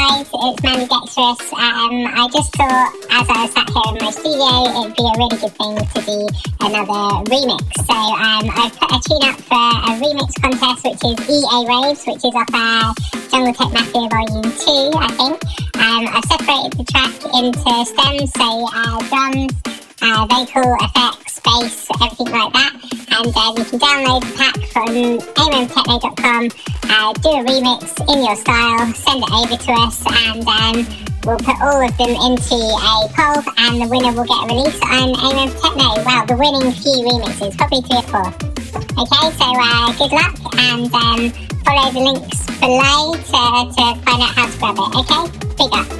guys, it's Mandidextrous. Um, I just thought as I sat here in my studio, it'd be a really good thing to do another remix. So um, I've put a tune up for a remix contest, which is EA Raves, which is off our Jungle Tech Mafia Volume 2, I think. Um, I've separated the track into stems, so uh, drums, uh, vocal, effects, bass, everything like that. And uh, you can download the pack from amen4tekno.com, uh, do a remix in your style, send it over to us, and um, we'll put all of them into a poll, and the winner will get a release on AMM Techno. Well, the winning few remixes, probably three or four. Okay, so uh, good luck, and um, follow the links below to, to find out how to grab it. Okay, big up.